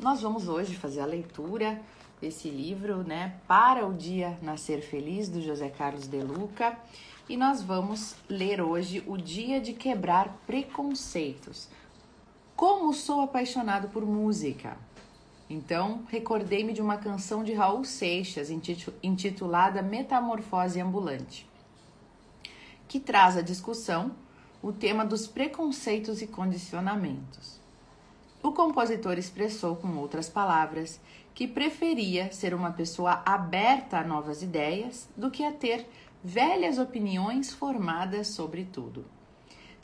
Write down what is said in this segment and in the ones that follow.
nós vamos hoje fazer a leitura desse livro, né, Para o Dia Nascer Feliz, do José Carlos de Luca. E nós vamos ler hoje O Dia de Quebrar Preconceitos. Como sou apaixonado por música. Então, recordei-me de uma canção de Raul Seixas intitulada Metamorfose Ambulante, que traz a discussão o tema dos preconceitos e condicionamentos. O compositor expressou, com outras palavras, que preferia ser uma pessoa aberta a novas ideias do que a ter velhas opiniões formadas sobre tudo.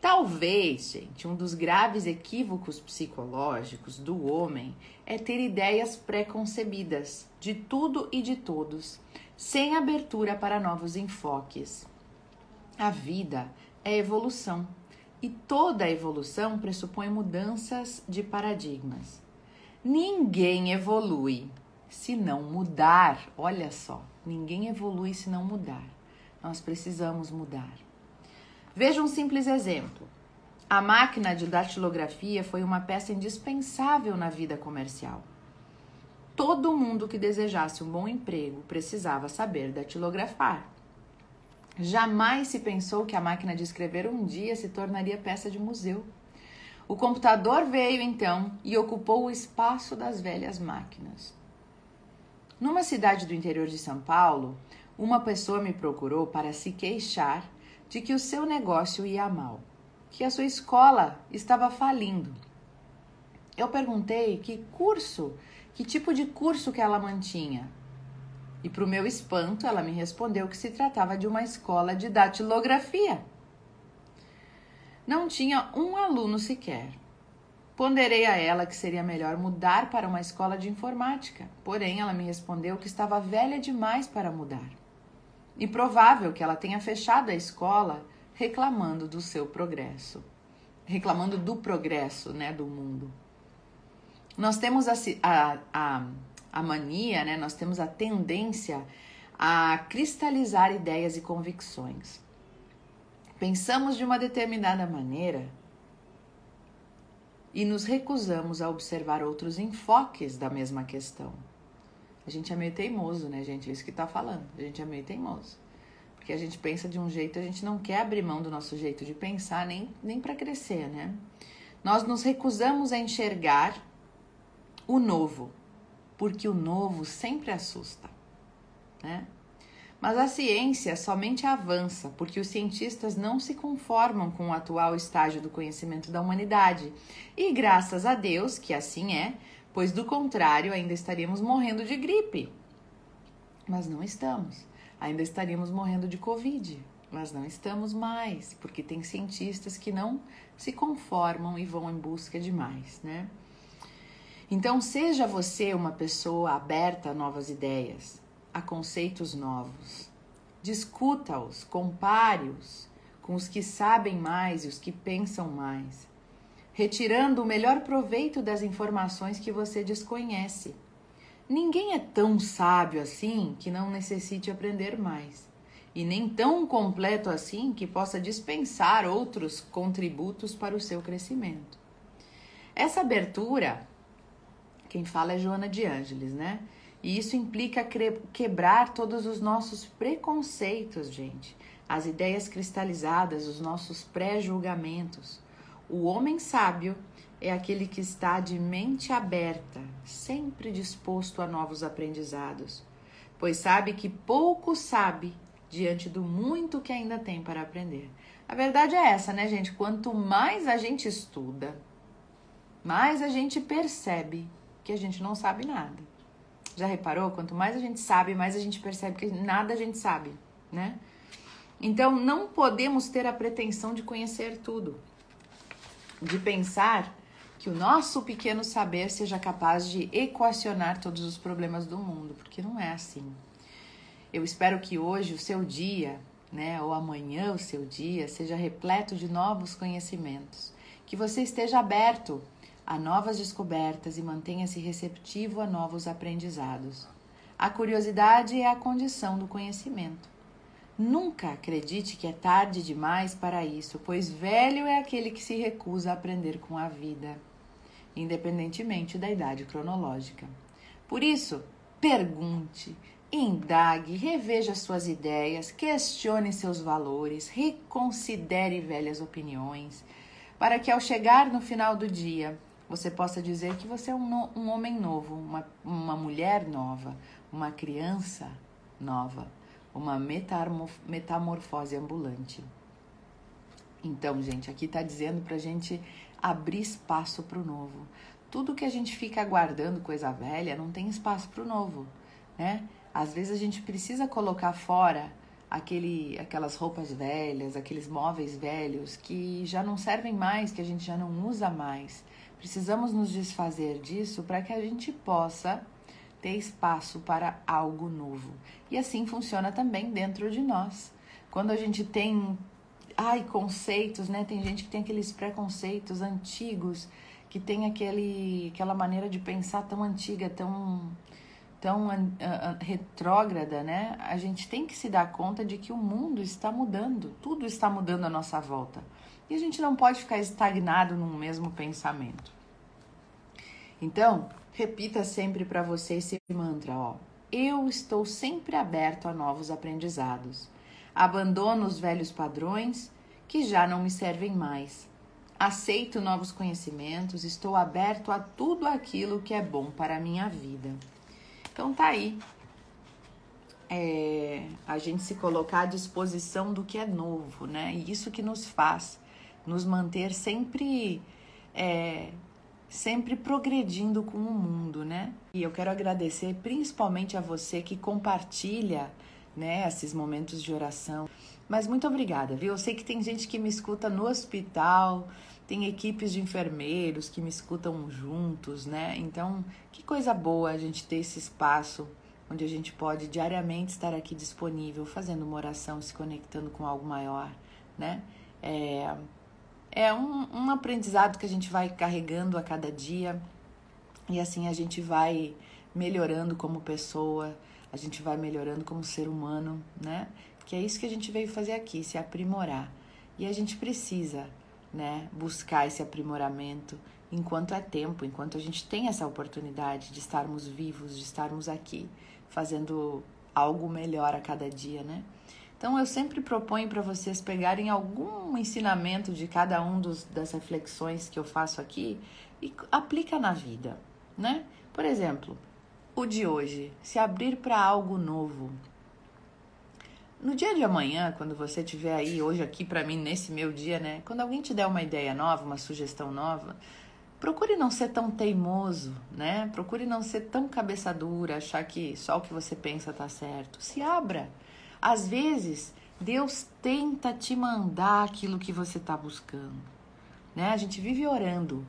Talvez, gente, um dos graves equívocos psicológicos do homem é ter ideias preconcebidas de tudo e de todos, sem abertura para novos enfoques. A vida é evolução e toda evolução pressupõe mudanças de paradigmas. Ninguém evolui se não mudar. Olha só, ninguém evolui se não mudar. Nós precisamos mudar. Veja um simples exemplo. A máquina de datilografia foi uma peça indispensável na vida comercial. Todo mundo que desejasse um bom emprego precisava saber datilografar. Jamais se pensou que a máquina de escrever um dia se tornaria peça de museu. O computador veio então e ocupou o espaço das velhas máquinas. Numa cidade do interior de São Paulo, uma pessoa me procurou para se queixar de que o seu negócio ia mal, que a sua escola estava falindo. Eu perguntei que curso, que tipo de curso que ela mantinha. E para o meu espanto, ela me respondeu que se tratava de uma escola de datilografia. Não tinha um aluno sequer. Ponderei a ela que seria melhor mudar para uma escola de informática, porém ela me respondeu que estava velha demais para mudar. E provável que ela tenha fechado a escola reclamando do seu progresso, reclamando do progresso né, do mundo. Nós temos a, a, a, a mania, né, nós temos a tendência a cristalizar ideias e convicções. Pensamos de uma determinada maneira e nos recusamos a observar outros enfoques da mesma questão. A gente é meio teimoso, né, gente? É isso que tá falando. A gente é meio teimoso. Porque a gente pensa de um jeito, a gente não quer abrir mão do nosso jeito de pensar, nem, nem para crescer, né? Nós nos recusamos a enxergar o novo, porque o novo sempre assusta, né? Mas a ciência somente avança porque os cientistas não se conformam com o atual estágio do conhecimento da humanidade. E graças a Deus que assim é, pois do contrário ainda estaríamos morrendo de gripe. Mas não estamos. Ainda estaríamos morrendo de Covid, mas não estamos mais, porque tem cientistas que não se conformam e vão em busca de mais, né? Então, seja você uma pessoa aberta a novas ideias, a conceitos novos. Discuta-os, compare-os com os que sabem mais e os que pensam mais retirando o melhor proveito das informações que você desconhece. Ninguém é tão sábio assim que não necessite aprender mais, e nem tão completo assim que possa dispensar outros contributos para o seu crescimento. Essa abertura, quem fala é Joana de Ângeles, né? E isso implica quebrar todos os nossos preconceitos, gente, as ideias cristalizadas, os nossos pré-julgamentos o homem sábio é aquele que está de mente aberta, sempre disposto a novos aprendizados, pois sabe que pouco sabe diante do muito que ainda tem para aprender. A verdade é essa, né, gente? Quanto mais a gente estuda, mais a gente percebe que a gente não sabe nada. Já reparou? Quanto mais a gente sabe, mais a gente percebe que nada a gente sabe, né? Então, não podemos ter a pretensão de conhecer tudo de pensar que o nosso pequeno saber seja capaz de equacionar todos os problemas do mundo, porque não é assim. Eu espero que hoje o seu dia, né, ou amanhã o seu dia, seja repleto de novos conhecimentos, que você esteja aberto a novas descobertas e mantenha-se receptivo a novos aprendizados. A curiosidade é a condição do conhecimento. Nunca acredite que é tarde demais para isso, pois velho é aquele que se recusa a aprender com a vida. independentemente da idade cronológica. Por isso, pergunte, indague, reveja suas ideias, questione seus valores, reconsidere velhas opiniões, para que ao chegar no final do dia você possa dizer que você é um, no, um homem novo, uma, uma mulher nova, uma criança nova, uma metamorfose ambulante. Então, gente, aqui está dizendo para a gente abrir espaço para o novo. Tudo que a gente fica aguardando coisa velha não tem espaço para o novo, né? Às vezes a gente precisa colocar fora aquele, aquelas roupas velhas, aqueles móveis velhos que já não servem mais, que a gente já não usa mais. Precisamos nos desfazer disso para que a gente possa ter espaço para algo novo. E assim funciona também dentro de nós. Quando a gente tem ai, conceitos, né? Tem gente que tem aqueles preconceitos antigos, que tem aquele, aquela maneira de pensar tão antiga, tão, tão uh, uh, retrógrada, né? A gente tem que se dar conta de que o mundo está mudando, tudo está mudando à nossa volta. E a gente não pode ficar estagnado num mesmo pensamento. Então, repita sempre para você esse mantra, ó. Eu estou sempre aberto a novos aprendizados. Abandono os velhos padrões que já não me servem mais. Aceito novos conhecimentos, estou aberto a tudo aquilo que é bom para a minha vida. Então tá aí. É, a gente se colocar à disposição do que é novo, né? E isso que nos faz nos manter sempre é, sempre progredindo com o mundo, né? E eu quero agradecer principalmente a você que compartilha né, esses momentos de oração. Mas muito obrigada, viu? Eu sei que tem gente que me escuta no hospital, tem equipes de enfermeiros que me escutam juntos, né? Então, que coisa boa a gente ter esse espaço onde a gente pode diariamente estar aqui disponível, fazendo uma oração, se conectando com algo maior, né? É, é um, um aprendizado que a gente vai carregando a cada dia e assim a gente vai melhorando como pessoa, a gente vai melhorando como ser humano, né? Que é isso que a gente veio fazer aqui, se aprimorar. E a gente precisa, né, buscar esse aprimoramento enquanto é tempo, enquanto a gente tem essa oportunidade de estarmos vivos, de estarmos aqui, fazendo algo melhor a cada dia, né? Então eu sempre proponho para vocês pegarem algum ensinamento de cada um dos, das reflexões que eu faço aqui e aplica na vida, né? Por exemplo, o de hoje, se abrir para algo novo. No dia de amanhã, quando você estiver aí, hoje aqui para mim, nesse meu dia, né? Quando alguém te der uma ideia nova, uma sugestão nova, procure não ser tão teimoso, né? Procure não ser tão cabeça dura, achar que só o que você pensa tá certo. Se abra. Às vezes, Deus tenta te mandar aquilo que você está buscando, né? A gente vive orando.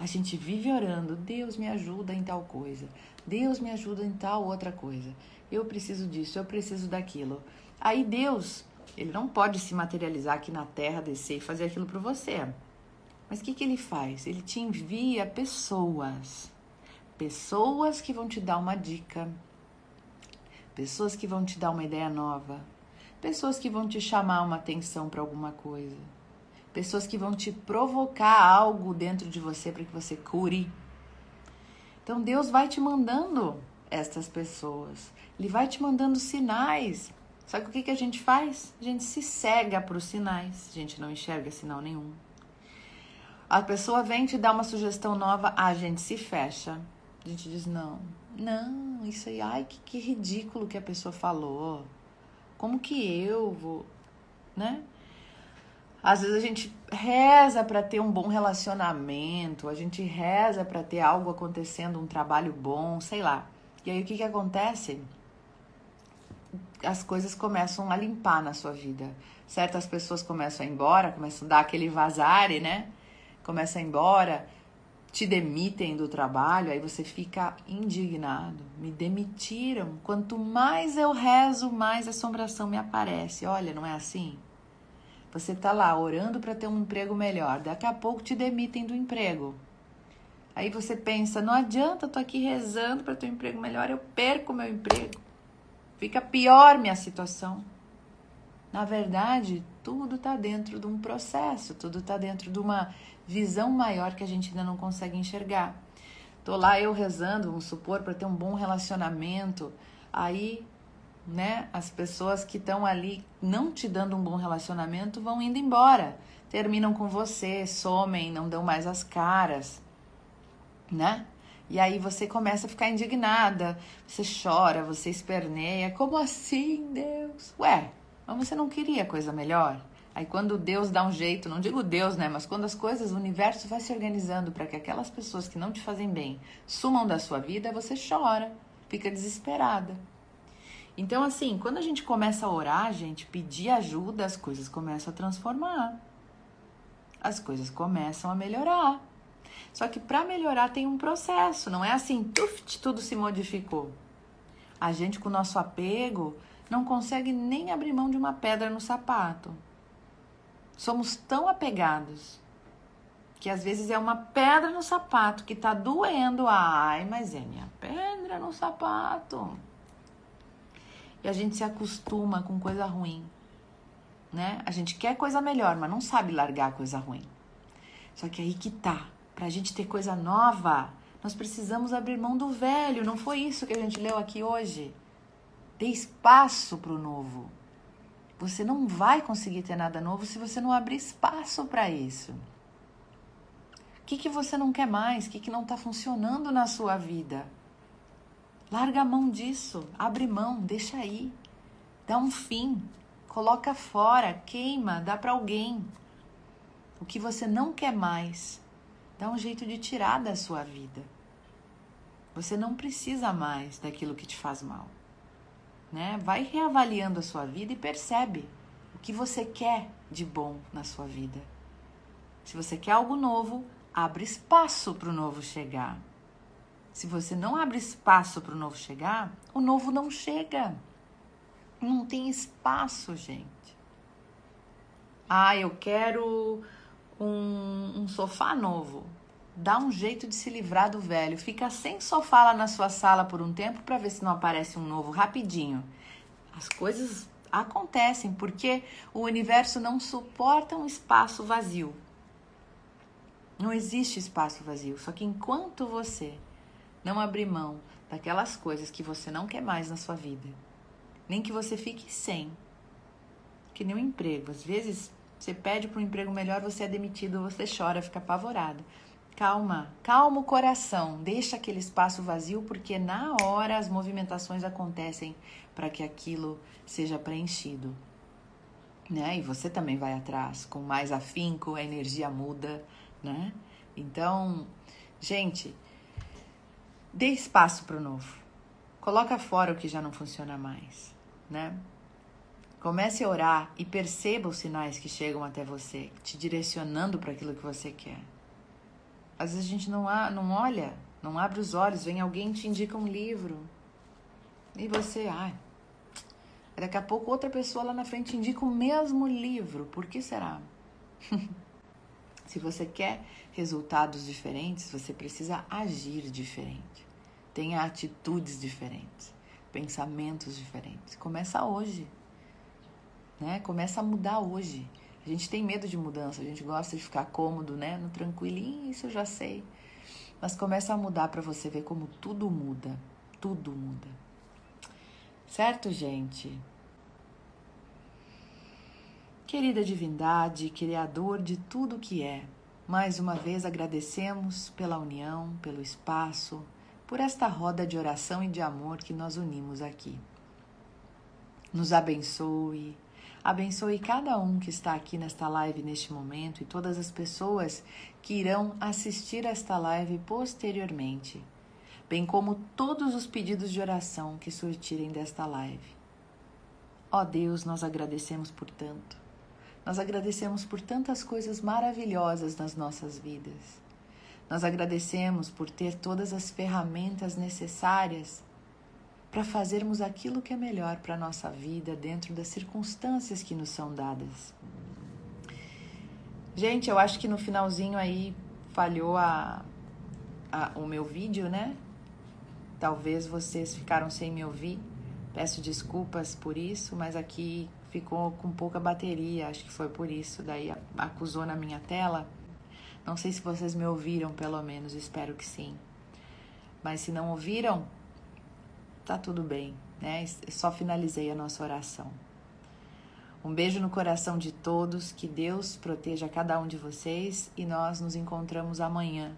A gente vive orando, Deus me ajuda em tal coisa. Deus me ajuda em tal outra coisa. Eu preciso disso, eu preciso daquilo. Aí Deus, ele não pode se materializar aqui na terra, descer e fazer aquilo para você. Mas o que, que ele faz? Ele te envia pessoas. Pessoas que vão te dar uma dica. Pessoas que vão te dar uma ideia nova. Pessoas que vão te chamar uma atenção para alguma coisa. Pessoas que vão te provocar algo dentro de você para que você cure então Deus vai te mandando estas pessoas, Ele vai te mandando sinais. Só que o que, que a gente faz? A gente se cega para os sinais, a gente não enxerga sinal nenhum. A pessoa vem te dar uma sugestão nova, a gente se fecha. A gente diz: não, não, isso aí, ai, que, que ridículo que a pessoa falou. Como que eu vou, né? Às vezes a gente reza para ter um bom relacionamento, a gente reza para ter algo acontecendo, um trabalho bom, sei lá. E aí o que, que acontece? As coisas começam a limpar na sua vida. Certas pessoas começam a ir embora, começam a dar aquele vazare, né? Começam a ir embora, te demitem do trabalho, aí você fica indignado. Me demitiram. Quanto mais eu rezo, mais assombração me aparece. Olha, não é assim? Você está lá orando para ter um emprego melhor, daqui a pouco te demitem do emprego. Aí você pensa, não adianta, eu tô aqui rezando para ter um emprego melhor, eu perco meu emprego. Fica pior minha situação. Na verdade, tudo está dentro de um processo, tudo está dentro de uma, visão maior que a gente ainda não consegue enxergar. Tô lá eu rezando, vamos supor, para ter um bom relacionamento. Aí, né, as pessoas que estão ali não te dando um bom relacionamento vão indo embora. Terminam com você, somem, não dão mais as caras, né? E aí você começa a ficar indignada, você chora, você esperneia. Como assim, Deus? Ué, mas você não queria coisa melhor? Aí quando Deus dá um jeito, não digo Deus, né, mas quando as coisas, o universo vai se organizando para que aquelas pessoas que não te fazem bem sumam da sua vida, você chora, fica desesperada. Então assim, quando a gente começa a orar, gente, pedir ajuda, as coisas começam a transformar. As coisas começam a melhorar. Só que para melhorar tem um processo, não é assim, tuft, tudo se modificou. A gente com o nosso apego não consegue nem abrir mão de uma pedra no sapato. Somos tão apegados que às vezes é uma pedra no sapato que tá doendo. Ai, mas é minha pedra no sapato. E a gente se acostuma com coisa ruim, né? A gente quer coisa melhor, mas não sabe largar coisa ruim. Só que aí que tá. Pra gente ter coisa nova, nós precisamos abrir mão do velho. Não foi isso que a gente leu aqui hoje? Dê espaço pro novo. Você não vai conseguir ter nada novo se você não abrir espaço para isso. O que, que você não quer mais? O que, que não está funcionando na sua vida? Larga a mão disso, abre mão, deixa aí. Dá um fim, coloca fora, queima, dá para alguém. O que você não quer mais, dá um jeito de tirar da sua vida. Você não precisa mais daquilo que te faz mal né? Vai reavaliando a sua vida e percebe o que você quer de bom na sua vida. Se você quer algo novo, abre espaço para o novo chegar. Se você não abre espaço para o novo chegar, o novo não chega. Não tem espaço, gente. Ah, eu quero um, um sofá novo dá um jeito de se livrar do velho. Fica sem sofá lá na sua sala por um tempo para ver se não aparece um novo rapidinho. As coisas acontecem porque o universo não suporta um espaço vazio. Não existe espaço vazio. Só que enquanto você não abrir mão daquelas coisas que você não quer mais na sua vida, nem que você fique sem, que nem um emprego. Às vezes você pede para um emprego melhor, você é demitido, você chora, fica apavorado. Calma, calma o coração, deixa aquele espaço vazio, porque na hora as movimentações acontecem para que aquilo seja preenchido. Né? E você também vai atrás, com mais afinco, a energia muda, né? Então, gente, dê espaço para o novo. Coloca fora o que já não funciona mais, né? Comece a orar e perceba os sinais que chegam até você, te direcionando para aquilo que você quer. Às vezes a gente não, não olha, não abre os olhos, vem alguém te indica um livro. E você, ai, daqui a pouco outra pessoa lá na frente indica o mesmo livro. Por que será? Se você quer resultados diferentes, você precisa agir diferente. Tenha atitudes diferentes, pensamentos diferentes. Começa hoje. Né? Começa a mudar hoje. A gente tem medo de mudança, a gente gosta de ficar cômodo, né? No tranquilinho, isso eu já sei. Mas começa a mudar para você ver como tudo muda. Tudo muda. Certo, gente? Querida divindade, criador de tudo que é, mais uma vez agradecemos pela união, pelo espaço, por esta roda de oração e de amor que nós unimos aqui. Nos abençoe, Abençoe cada um que está aqui nesta live neste momento e todas as pessoas que irão assistir esta live posteriormente, bem como todos os pedidos de oração que surtirem desta live. Ó Deus, nós agradecemos por tanto. Nós agradecemos por tantas coisas maravilhosas nas nossas vidas. Nós agradecemos por ter todas as ferramentas necessárias para fazermos aquilo que é melhor para a nossa vida dentro das circunstâncias que nos são dadas. Gente, eu acho que no finalzinho aí falhou a, a, o meu vídeo, né? Talvez vocês ficaram sem me ouvir. Peço desculpas por isso, mas aqui ficou com pouca bateria, acho que foi por isso. Daí acusou na minha tela. Não sei se vocês me ouviram, pelo menos, espero que sim. Mas se não ouviram, tá tudo bem, né? Só finalizei a nossa oração. Um beijo no coração de todos, que Deus proteja cada um de vocês e nós nos encontramos amanhã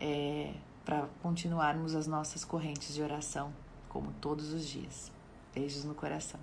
é, para continuarmos as nossas correntes de oração, como todos os dias. Beijos no coração.